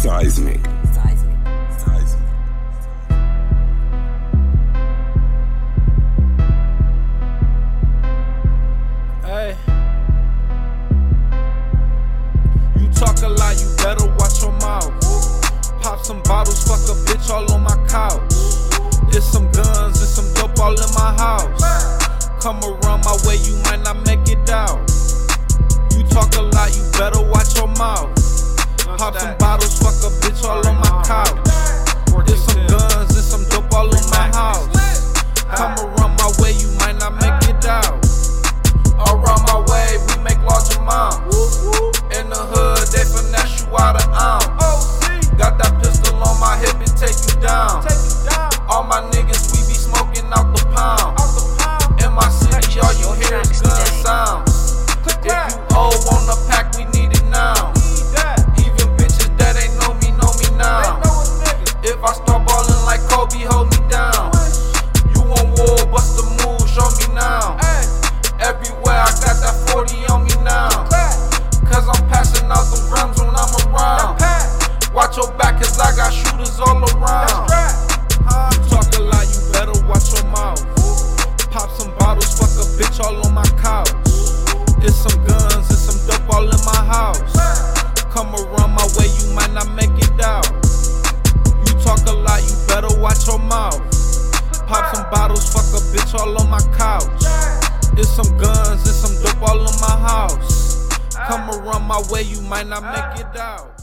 Seismic. Hey. You talk a lot, you better watch your mouth. Pop some bottles, fuck a bitch all on my couch. It's some guns and some dope all in my house. Come around my way, you might not make it out. Cause I got shooters all around. You talk a lot, you better watch your mouth. Pop some bottles, fuck a bitch all on my couch. It's some guns and some dope all in my house. Come around my way, you might not make it out. You talk a lot, you better watch your mouth. Pop some bottles, fuck a bitch all on my couch. It's some guns and some dope all in my house. Come around my way, you might not make it out.